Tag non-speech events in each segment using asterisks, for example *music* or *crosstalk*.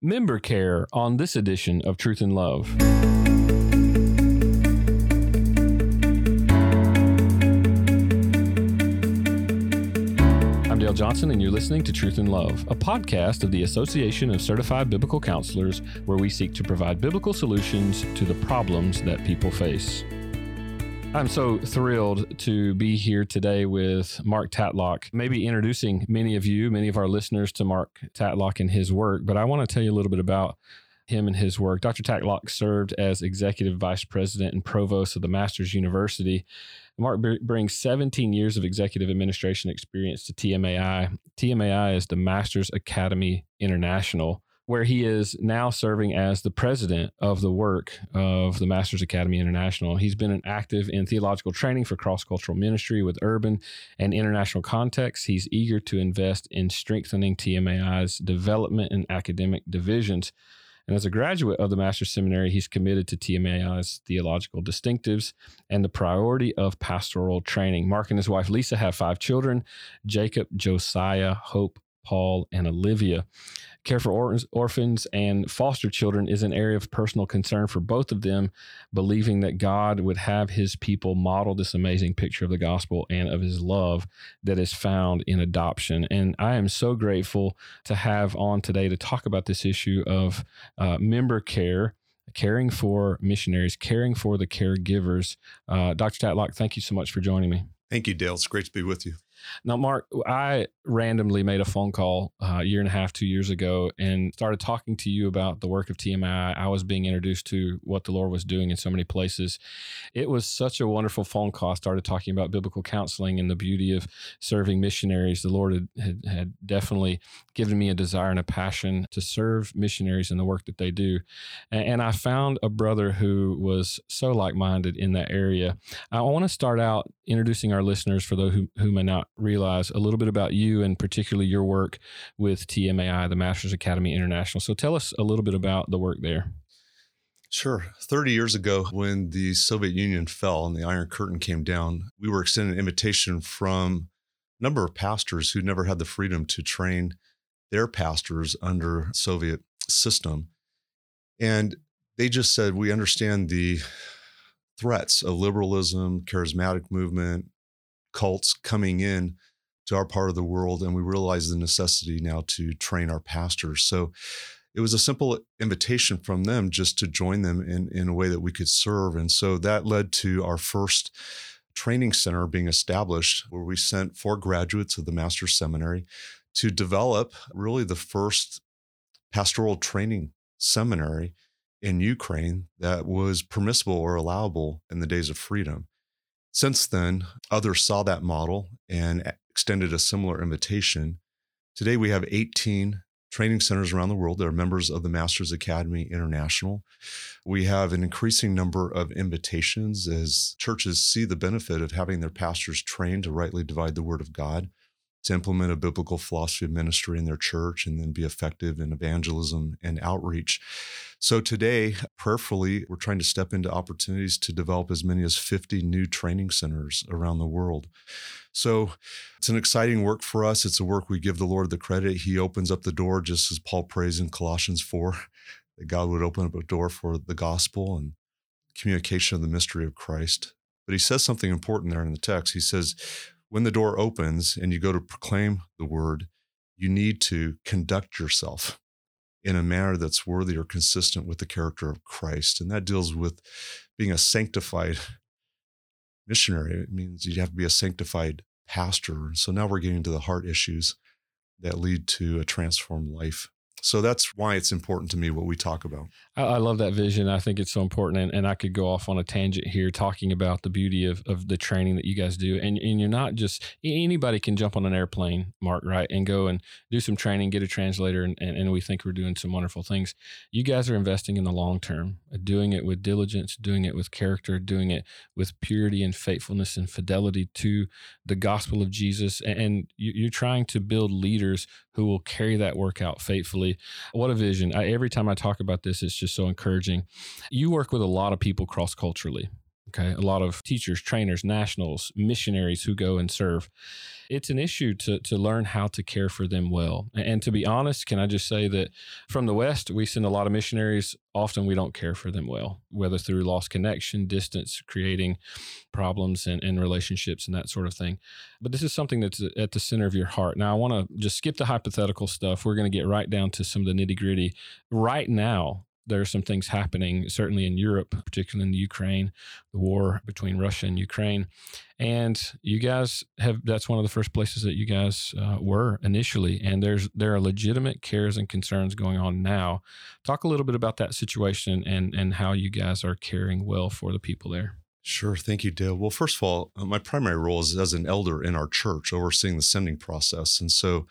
member care on this edition of Truth and Love. I'm Dale Johnson, and you're listening to Truth and Love, a podcast of the Association of Certified Biblical Counselors, where we seek to provide biblical solutions to the problems that people face. I'm so thrilled to be here today with Mark Tatlock, maybe introducing many of you, many of our listeners to Mark Tatlock and his work. But I want to tell you a little bit about him and his work. Dr. Tatlock served as executive vice president and provost of the Masters University. Mark brings 17 years of executive administration experience to TMAI. TMAI is the Masters Academy International where he is now serving as the president of the work of the Masters Academy International. He's been active in theological training for cross cultural ministry with urban and international contexts. He's eager to invest in strengthening TMAI's development and academic divisions. And as a graduate of the Master's Seminary, he's committed to TMAI's theological distinctives and the priority of pastoral training. Mark and his wife Lisa have five children Jacob, Josiah, Hope, Paul, and Olivia. Care for or- orphans and foster children is an area of personal concern for both of them, believing that God would have his people model this amazing picture of the gospel and of his love that is found in adoption. And I am so grateful to have on today to talk about this issue of uh, member care caring for missionaries, caring for the caregivers. Uh, Dr. Tatlock, thank you so much for joining me. Thank you, Dale. It's great to be with you. Now, Mark, I randomly made a phone call uh, a year and a half, two years ago, and started talking to you about the work of TMI. I was being introduced to what the Lord was doing in so many places. It was such a wonderful phone call. I started talking about biblical counseling and the beauty of serving missionaries. The Lord had, had, had definitely given me a desire and a passion to serve missionaries in the work that they do. And, and I found a brother who was so like minded in that area. I want to start out introducing our listeners for those who, who may not realize a little bit about you and particularly your work with TMAI, the Masters Academy International. So tell us a little bit about the work there. Sure. 30 years ago, when the Soviet Union fell and the Iron Curtain came down, we were extended an invitation from a number of pastors who never had the freedom to train their pastors under Soviet system. And they just said, We understand the threats of liberalism, charismatic movement, cults coming in to our part of the world, and we realized the necessity now to train our pastors. So it was a simple invitation from them just to join them in, in a way that we could serve. And so that led to our first training center being established, where we sent four graduates of the Master's Seminary to develop really the first pastoral training seminary in Ukraine that was permissible or allowable in the days of freedom. Since then, others saw that model and extended a similar invitation. Today, we have 18 training centers around the world that are members of the Masters Academy International. We have an increasing number of invitations as churches see the benefit of having their pastors trained to rightly divide the word of God to implement a biblical philosophy of ministry in their church and then be effective in evangelism and outreach. So today, prayerfully, we're trying to step into opportunities to develop as many as 50 new training centers around the world. So it's an exciting work for us. It's a work we give the Lord the credit. He opens up the door, just as Paul prays in Colossians 4, *laughs* that God would open up a door for the gospel and communication of the mystery of Christ. But he says something important there in the text. He says, when the door opens and you go to proclaim the word, you need to conduct yourself in a manner that's worthy or consistent with the character of Christ. And that deals with being a sanctified missionary. It means you have to be a sanctified pastor. So now we're getting to the heart issues that lead to a transformed life so that's why it's important to me what we talk about. I, I love that vision. I think it's so important. And, and, I could go off on a tangent here talking about the beauty of, of the training that you guys do. And, and you're not just anybody can jump on an airplane, Mark, right? And go and do some training, get a translator, and, and, and we think we're doing some wonderful things. You guys are investing in the long term, uh, doing it with diligence, doing it with character, doing it with purity and faithfulness and fidelity to the gospel of Jesus. And you're trying to build leaders who will carry that work out faithfully. What a vision. I, every time I talk about this, it's just so encouraging. You work with a lot of people cross culturally Okay. A lot of teachers, trainers, nationals, missionaries who go and serve. It's an issue to, to learn how to care for them well. And to be honest, can I just say that from the West, we send a lot of missionaries. Often we don't care for them well, whether through lost connection, distance, creating problems and, and relationships and that sort of thing. But this is something that's at the center of your heart. Now, I want to just skip the hypothetical stuff. We're going to get right down to some of the nitty gritty. Right now, there are some things happening, certainly in Europe, particularly in the Ukraine, the war between Russia and Ukraine. And you guys have that's one of the first places that you guys uh, were initially. And there's there are legitimate cares and concerns going on now. Talk a little bit about that situation and and how you guys are caring well for the people there. Sure. Thank you, Dale. Well, first of all, uh, my primary role is as an elder in our church, overseeing the sending process. And so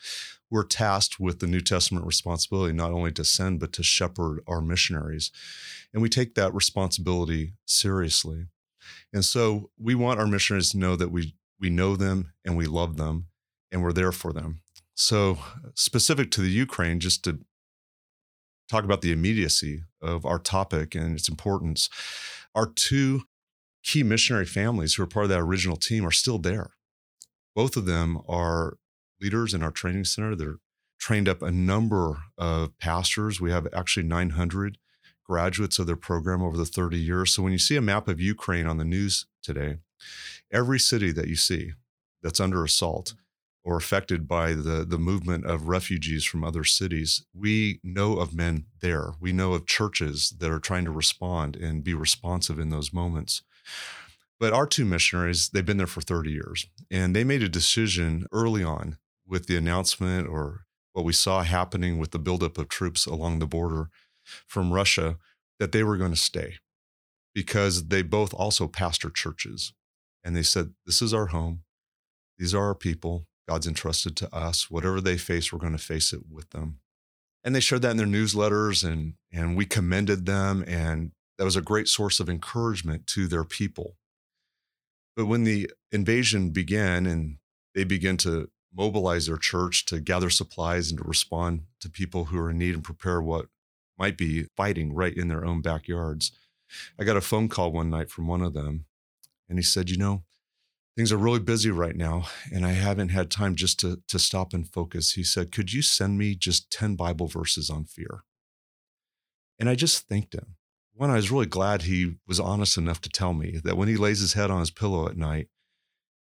we're tasked with the New Testament responsibility, not only to send, but to shepherd our missionaries. And we take that responsibility seriously. And so we want our missionaries to know that we, we know them and we love them and we're there for them. So, specific to the Ukraine, just to talk about the immediacy of our topic and its importance, our two key missionary families who are part of that original team are still there. Both of them are leaders in our training center that are trained up a number of pastors. We have actually 900 graduates of their program over the 30 years. So when you see a map of Ukraine on the news today, every city that you see that's under assault or affected by the, the movement of refugees from other cities, we know of men there. We know of churches that are trying to respond and be responsive in those moments. But our two missionaries, they've been there for 30 years, and they made a decision early on with the announcement or what we saw happening with the buildup of troops along the border from Russia that they were going to stay because they both also pastor churches. And they said, This is our home. These are our people. God's entrusted to us. Whatever they face, we're going to face it with them. And they shared that in their newsletters, and, and we commended them. And that was a great source of encouragement to their people. But when the invasion began and they began to mobilize their church to gather supplies and to respond to people who are in need and prepare what might be fighting right in their own backyards. I got a phone call one night from one of them, and he said, You know, things are really busy right now, and I haven't had time just to, to stop and focus. He said, Could you send me just 10 Bible verses on fear? And I just thanked him. One, I was really glad he was honest enough to tell me that when he lays his head on his pillow at night,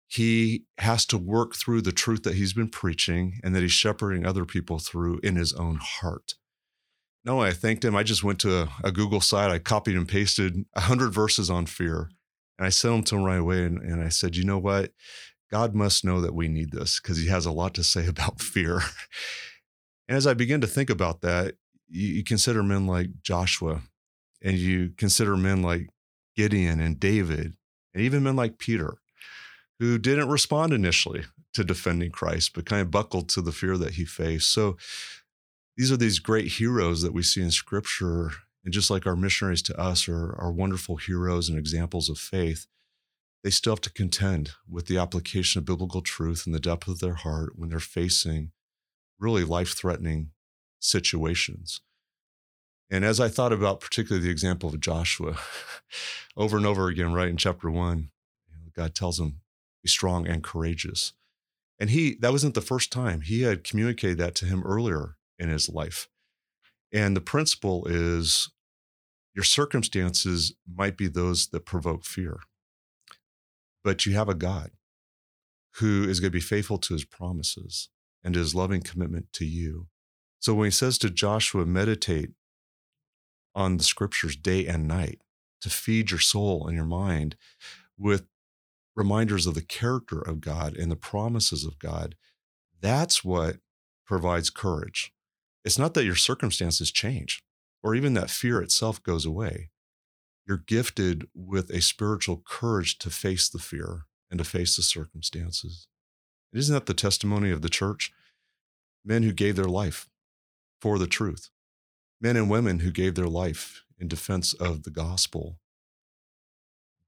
he has to work through the truth that he's been preaching and that he's shepherding other people through in his own heart. No, I thanked him. I just went to a, a Google site. I copied and pasted 100 verses on fear and I sent them to him right away. And, and I said, you know what? God must know that we need this because he has a lot to say *laughs* about fear. and as I begin to think about that, you, you consider men like Joshua and you consider men like Gideon and David and even men like Peter who didn't respond initially to defending Christ, but kind of buckled to the fear that he faced. So these are these great heroes that we see in scripture. And just like our missionaries to us are, are wonderful heroes and examples of faith, they still have to contend with the application of biblical truth in the depth of their heart when they're facing really life threatening situations. And as I thought about particularly the example of Joshua, *laughs* over and over again, right in chapter one, God tells him, be strong and courageous. And he, that wasn't the first time. He had communicated that to him earlier in his life. And the principle is your circumstances might be those that provoke fear, but you have a God who is going to be faithful to his promises and his loving commitment to you. So when he says to Joshua, meditate on the scriptures day and night to feed your soul and your mind with reminders of the character of God and the promises of God, that's what provides courage. It's not that your circumstances change or even that fear itself goes away. You're gifted with a spiritual courage to face the fear and to face the circumstances. Isn't that the testimony of the church? Men who gave their life for the truth, men and women who gave their life in defense of the gospel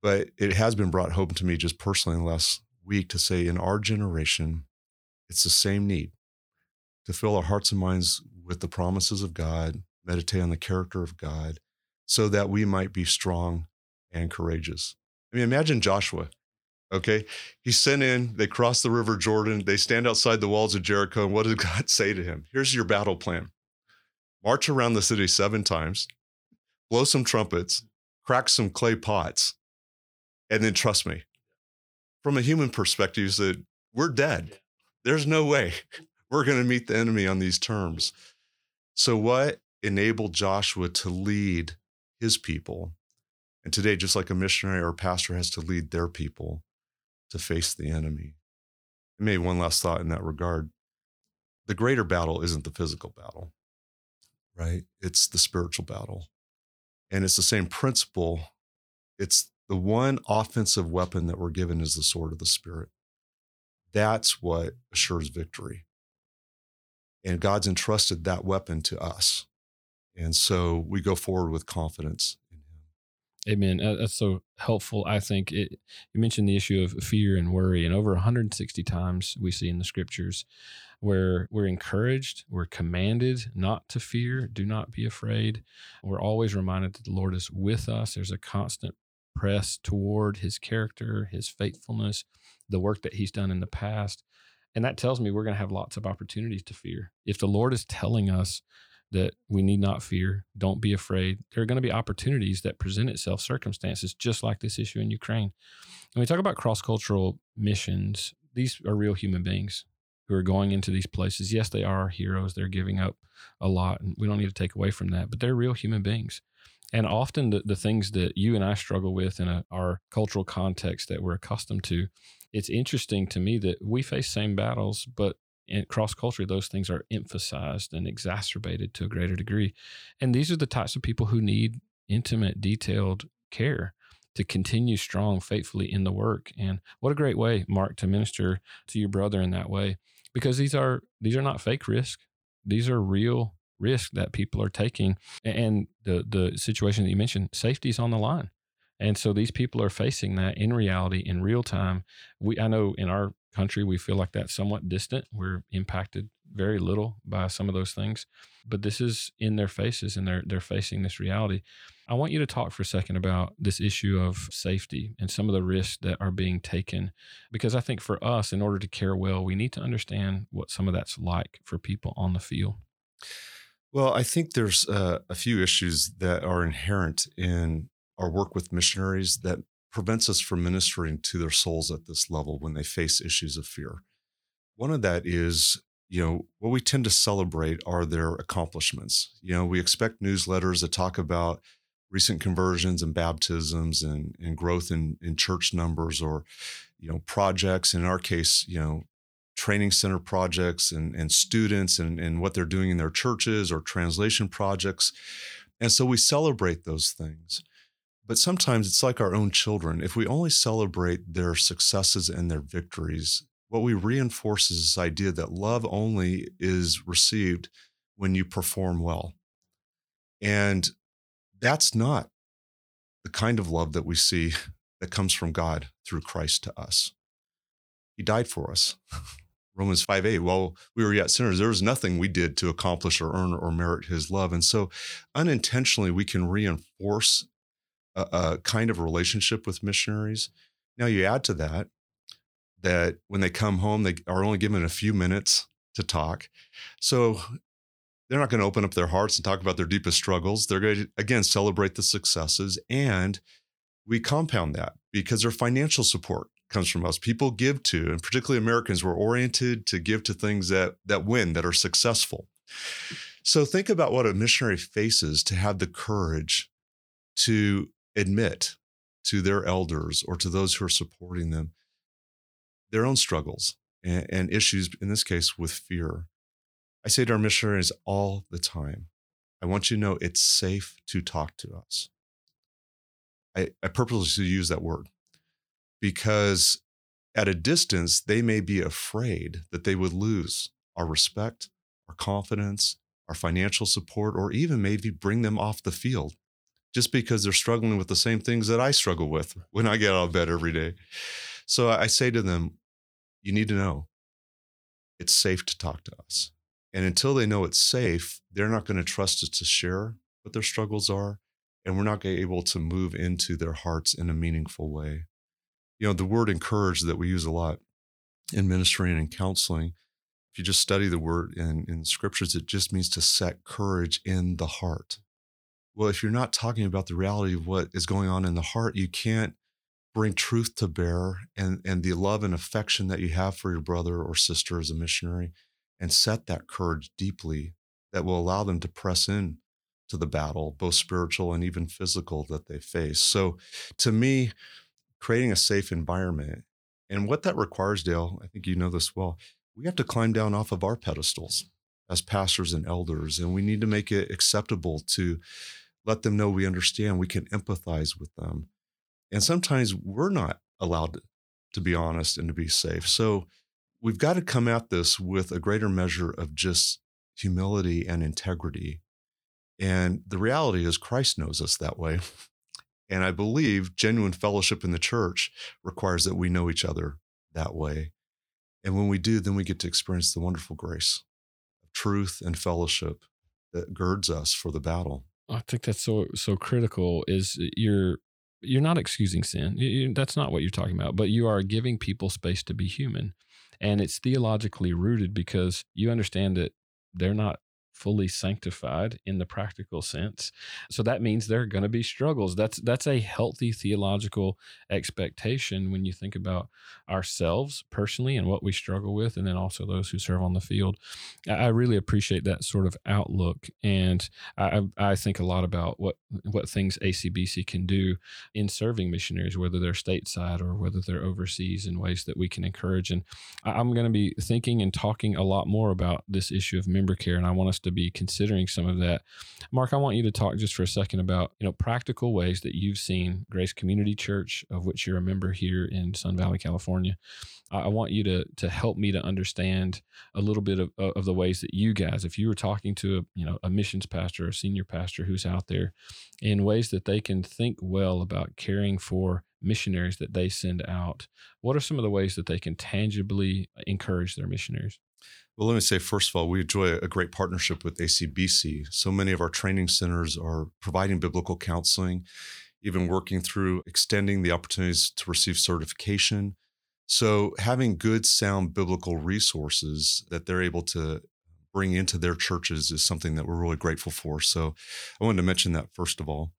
but it has been brought home to me just personally in the last week to say in our generation, it's the same need to fill our hearts and minds with the promises of God, meditate on the character of God, so that we might be strong and courageous. I mean, imagine Joshua. Okay. He's sent in, they cross the river Jordan, they stand outside the walls of Jericho. And what did *laughs* God say to him? Here's your battle plan march around the city seven times, blow some trumpets, crack some clay pots, and then trust me. From a human perspective, you said, We're dead. There's no way *laughs* we're going to meet the enemy on these terms. So, what enabled Joshua to lead his people? And today, just like a missionary or a pastor has to lead their people to face the enemy. Maybe one last thought in that regard. The greater battle isn't the physical battle, right? It's the spiritual battle. And it's the same principle. It's the one offensive weapon that we're given is the sword of the Spirit. That's what assures victory. And God's entrusted that weapon to us. And so we go forward with confidence in Him. Amen. That's so helpful. I think it, you mentioned the issue of fear and worry, and over 160 times we see in the scriptures where we're encouraged, we're commanded not to fear, do not be afraid. We're always reminded that the Lord is with us. There's a constant press toward his character, his faithfulness, the work that he's done in the past. And that tells me we're going to have lots of opportunities to fear. If the Lord is telling us that we need not fear, don't be afraid, there are going to be opportunities that present itself, circumstances just like this issue in Ukraine. When we talk about cross cultural missions, these are real human beings who are going into these places. Yes, they are heroes. They're giving up a lot, and we don't need to take away from that, but they're real human beings. And often the, the things that you and I struggle with in a, our cultural context that we're accustomed to, it's interesting to me that we face same battles, but in cross culture, those things are emphasized and exacerbated to a greater degree. And these are the types of people who need intimate, detailed care to continue strong faithfully in the work. And what a great way, Mark, to minister to your brother in that way, because these are these are not fake risk. These are real risk that people are taking. And the the situation that you mentioned, safety is on the line. And so these people are facing that in reality, in real time. We I know in our country we feel like that's somewhat distant. We're impacted very little by some of those things. But this is in their faces and they're they're facing this reality. I want you to talk for a second about this issue of safety and some of the risks that are being taken. Because I think for us, in order to care well, we need to understand what some of that's like for people on the field. Well, I think there's uh, a few issues that are inherent in our work with missionaries that prevents us from ministering to their souls at this level when they face issues of fear. One of that is, you know, what we tend to celebrate are their accomplishments. You know, we expect newsletters that talk about recent conversions and baptisms and, and growth in, in church numbers or, you know, projects. In our case, you know, training center projects and, and students and, and what they're doing in their churches or translation projects. And so we celebrate those things. But sometimes it's like our own children. If we only celebrate their successes and their victories, what we reinforce is this idea that love only is received when you perform well. And that's not the kind of love that we see *laughs* that comes from God through Christ to us. He died for us. *laughs* Romans 5 8, while we were yet sinners, there was nothing we did to accomplish or earn or merit his love. And so unintentionally, we can reinforce a, a kind of relationship with missionaries. Now, you add to that that when they come home, they are only given a few minutes to talk. So they're not going to open up their hearts and talk about their deepest struggles. They're going to, again, celebrate the successes. And we compound that because their financial support comes from us. People give to, and particularly Americans, we're oriented to give to things that that win, that are successful. So think about what a missionary faces to have the courage to admit to their elders or to those who are supporting them their own struggles and, and issues, in this case, with fear. I say to our missionaries all the time, I want you to know it's safe to talk to us. I, I purposely use that word because at a distance, they may be afraid that they would lose our respect, our confidence, our financial support, or even maybe bring them off the field just because they're struggling with the same things that I struggle with when I get out of bed every day. So I say to them, you need to know it's safe to talk to us. And until they know it's safe, they're not going to trust us to share what their struggles are and we're not able to move into their hearts in a meaningful way. You know, the word encourage that we use a lot in ministry and in counseling, if you just study the word in, in scriptures, it just means to set courage in the heart. Well, if you're not talking about the reality of what is going on in the heart, you can't bring truth to bear and, and the love and affection that you have for your brother or sister as a missionary and set that courage deeply that will allow them to press in to the battle, both spiritual and even physical that they face. So to me, creating a safe environment and what that requires, Dale, I think you know this well, we have to climb down off of our pedestals as pastors and elders, and we need to make it acceptable to let them know we understand, we can empathize with them. And sometimes we're not allowed to be honest and to be safe. So we've got to come at this with a greater measure of just humility and integrity. And the reality is, Christ knows us that way. *laughs* And I believe genuine fellowship in the church requires that we know each other that way. And when we do, then we get to experience the wonderful grace of truth and fellowship that girds us for the battle. I think that's so so critical. Is you're you're not excusing sin. You, that's not what you're talking about. But you are giving people space to be human, and it's theologically rooted because you understand that they're not fully sanctified in the practical sense. So that means there are going to be struggles. That's that's a healthy theological expectation when you think about ourselves personally and what we struggle with, and then also those who serve on the field. I really appreciate that sort of outlook, and I, I think a lot about what what things ACBC can do in serving missionaries, whether they're stateside or whether they're overseas, in ways that we can encourage. And I'm going to be thinking and talking a lot more about this issue of member care, and I want us to to be considering some of that. Mark, I want you to talk just for a second about you know practical ways that you've seen Grace Community Church, of which you're a member here in Sun Valley, California. I want you to to help me to understand a little bit of, of the ways that you guys, if you were talking to a you know a missions pastor or senior pastor who's out there, in ways that they can think well about caring for missionaries that they send out. What are some of the ways that they can tangibly encourage their missionaries? Well, let me say, first of all, we enjoy a great partnership with ACBC. So many of our training centers are providing biblical counseling, even working through extending the opportunities to receive certification. So, having good, sound biblical resources that they're able to bring into their churches is something that we're really grateful for. So, I wanted to mention that first of all.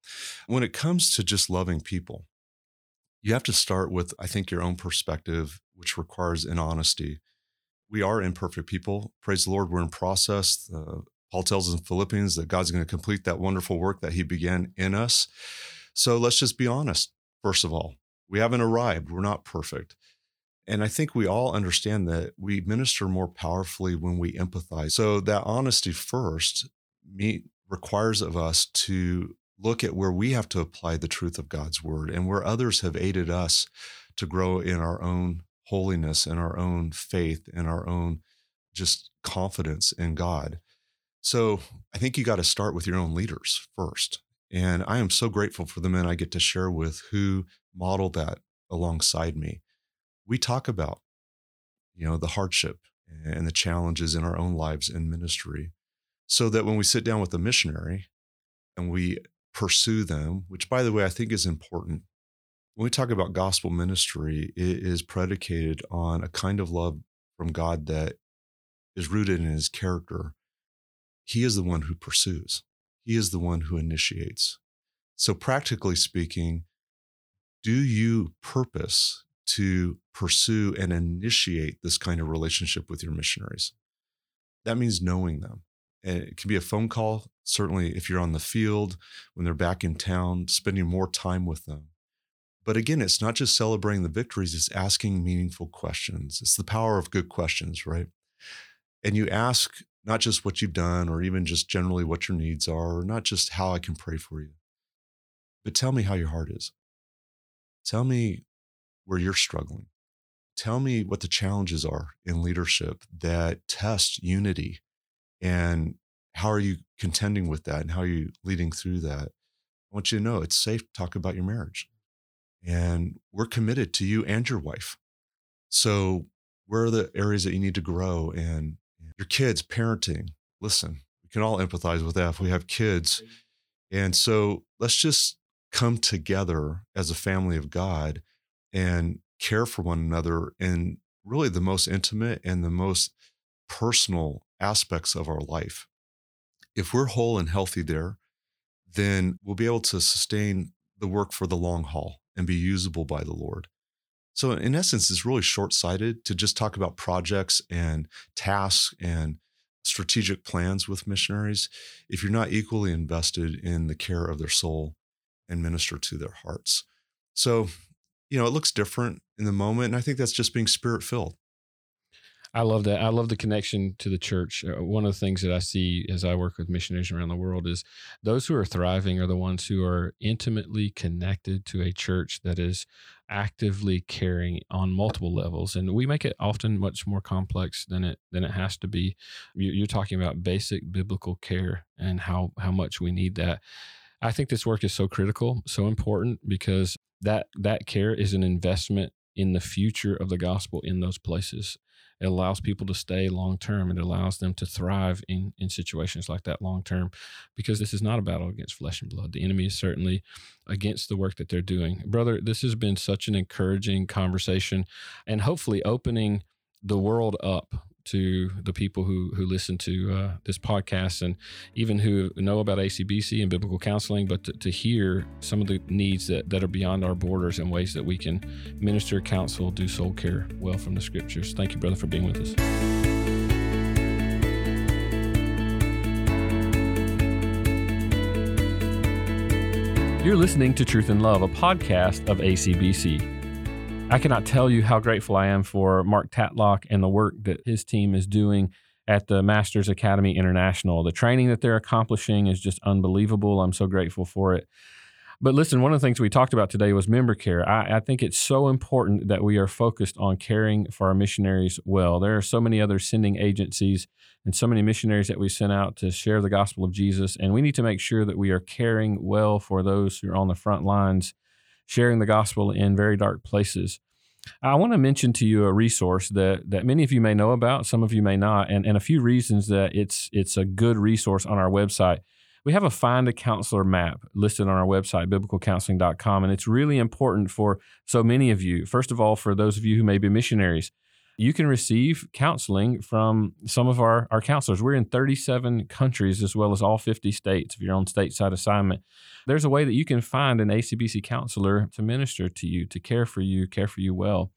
When it comes to just loving people, you have to start with, I think, your own perspective, which requires an honesty we are imperfect people. Praise the Lord, we're in process. Uh, Paul tells us in Philippians that God's going to complete that wonderful work that He began in us. So let's just be honest, first of all. We haven't arrived, we're not perfect. And I think we all understand that we minister more powerfully when we empathize. So that honesty first me, requires of us to look at where we have to apply the truth of God's word and where others have aided us to grow in our own holiness and our own faith and our own just confidence in God. So I think you got to start with your own leaders first. And I am so grateful for the men I get to share with who model that alongside me. We talk about, you know, the hardship and the challenges in our own lives in ministry so that when we sit down with a missionary and we pursue them, which by the way, I think is important when we talk about gospel ministry, it is predicated on a kind of love from God that is rooted in his character. He is the one who pursues, he is the one who initiates. So, practically speaking, do you purpose to pursue and initiate this kind of relationship with your missionaries? That means knowing them. And it can be a phone call, certainly if you're on the field, when they're back in town, spending more time with them. But again, it's not just celebrating the victories, it's asking meaningful questions. It's the power of good questions, right? And you ask not just what you've done or even just generally what your needs are, or not just how I can pray for you, but tell me how your heart is. Tell me where you're struggling. Tell me what the challenges are in leadership that test unity and how are you contending with that and how are you leading through that? I want you to know it's safe to talk about your marriage. And we're committed to you and your wife. So, where are the areas that you need to grow? And your kids, parenting, listen, we can all empathize with that. If we have kids, And so let's just come together as a family of God and care for one another in really the most intimate and the most personal aspects of our life. If we're whole and healthy there, then we'll be able to sustain the work for the long haul and be usable by the Lord. So, in essence, it's really short sighted to just talk about projects and tasks and strategic plans with missionaries if you're not equally invested in the care of their soul and minister to their hearts. So, you know, it looks different in the moment. And I think that's just being spirit filled. I love that. I love the connection to the church. Uh, one of the things that I see as I work with missionaries around the world is those who are thriving are the ones who are intimately connected to a church that is actively caring on multiple levels and we make it often much more complex than it than it has to be you're talking about basic biblical care and how how much we need that i think this work is so critical so important because that that care is an investment in the future of the gospel in those places it allows people to stay long term. It allows them to thrive in, in situations like that long term because this is not a battle against flesh and blood. The enemy is certainly against the work that they're doing. Brother, this has been such an encouraging conversation and hopefully opening the world up to the people who who listen to uh, this podcast and even who know about ACBC and biblical counseling, but to, to, hear some of the needs that, that are beyond our borders and ways that we can minister, counsel, do soul care well from the scriptures. Thank you, brother, for being with us. You're listening to Truth and Love, a podcast of ACBC. I cannot tell you how grateful I am for Mark Tatlock and the work that his team is doing at the Masters Academy International. The training that they're accomplishing is just unbelievable. I'm so grateful for it. But listen, one of the things we talked about today was member care. I, I, think it's so important that we are focused on caring for our missionaries well. There are so many other sending agencies and so many missionaries that we sent out to share the gospel of Jesus, and we need to make sure that we are caring well for those who are on the front lines sharing the gospel in very dark places. I want to mention to you a resource that that many of you may know about, some of you may not, and, and a few reasons that it's it's a good resource on our website. We have a find a counselor map listed on our website, biblicalcounseling.com, and it's really important for so many of you. First of all, for those of you who may be missionaries, you can receive counseling from some of our, our counselors. We're in 37 countries as well as all 50 states if you're on stateside assignment. There's a way that you can find an ACBC counselor to minister to you, to care for you, care for you well.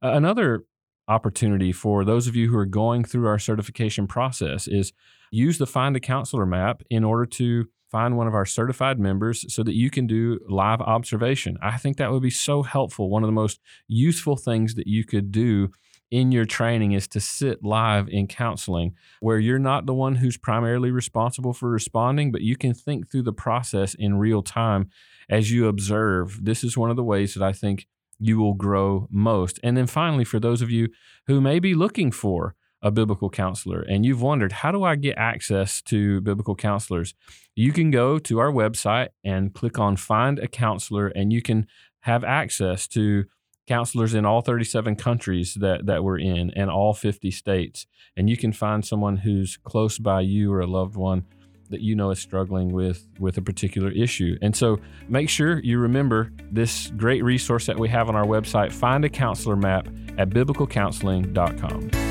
Uh, another opportunity for those of you who are going through our certification process is use the Find a Counselor map in order to find one of our certified members so that you can do live observation. I think that would be so helpful. One of the most useful things that you could do in your training is to sit live in counseling where you're not the one who's primarily responsible for responding, but you can think through the process in real time as you observe. This is one of the ways that I think you will grow most. And then finally, for those of you who may be looking for a biblical counselor and you've wondered, how do I get access to biblical counselors? You can go to our website and click on Find a Counselor, and you can have access to counselors in all 37 countries that, that we're in and all 50 states. And you can find someone who's close by you or a loved one that you know is struggling with with a particular issue. And so make sure you remember this great resource that we have on our website, find a counselor map at biblicalcounseling.com.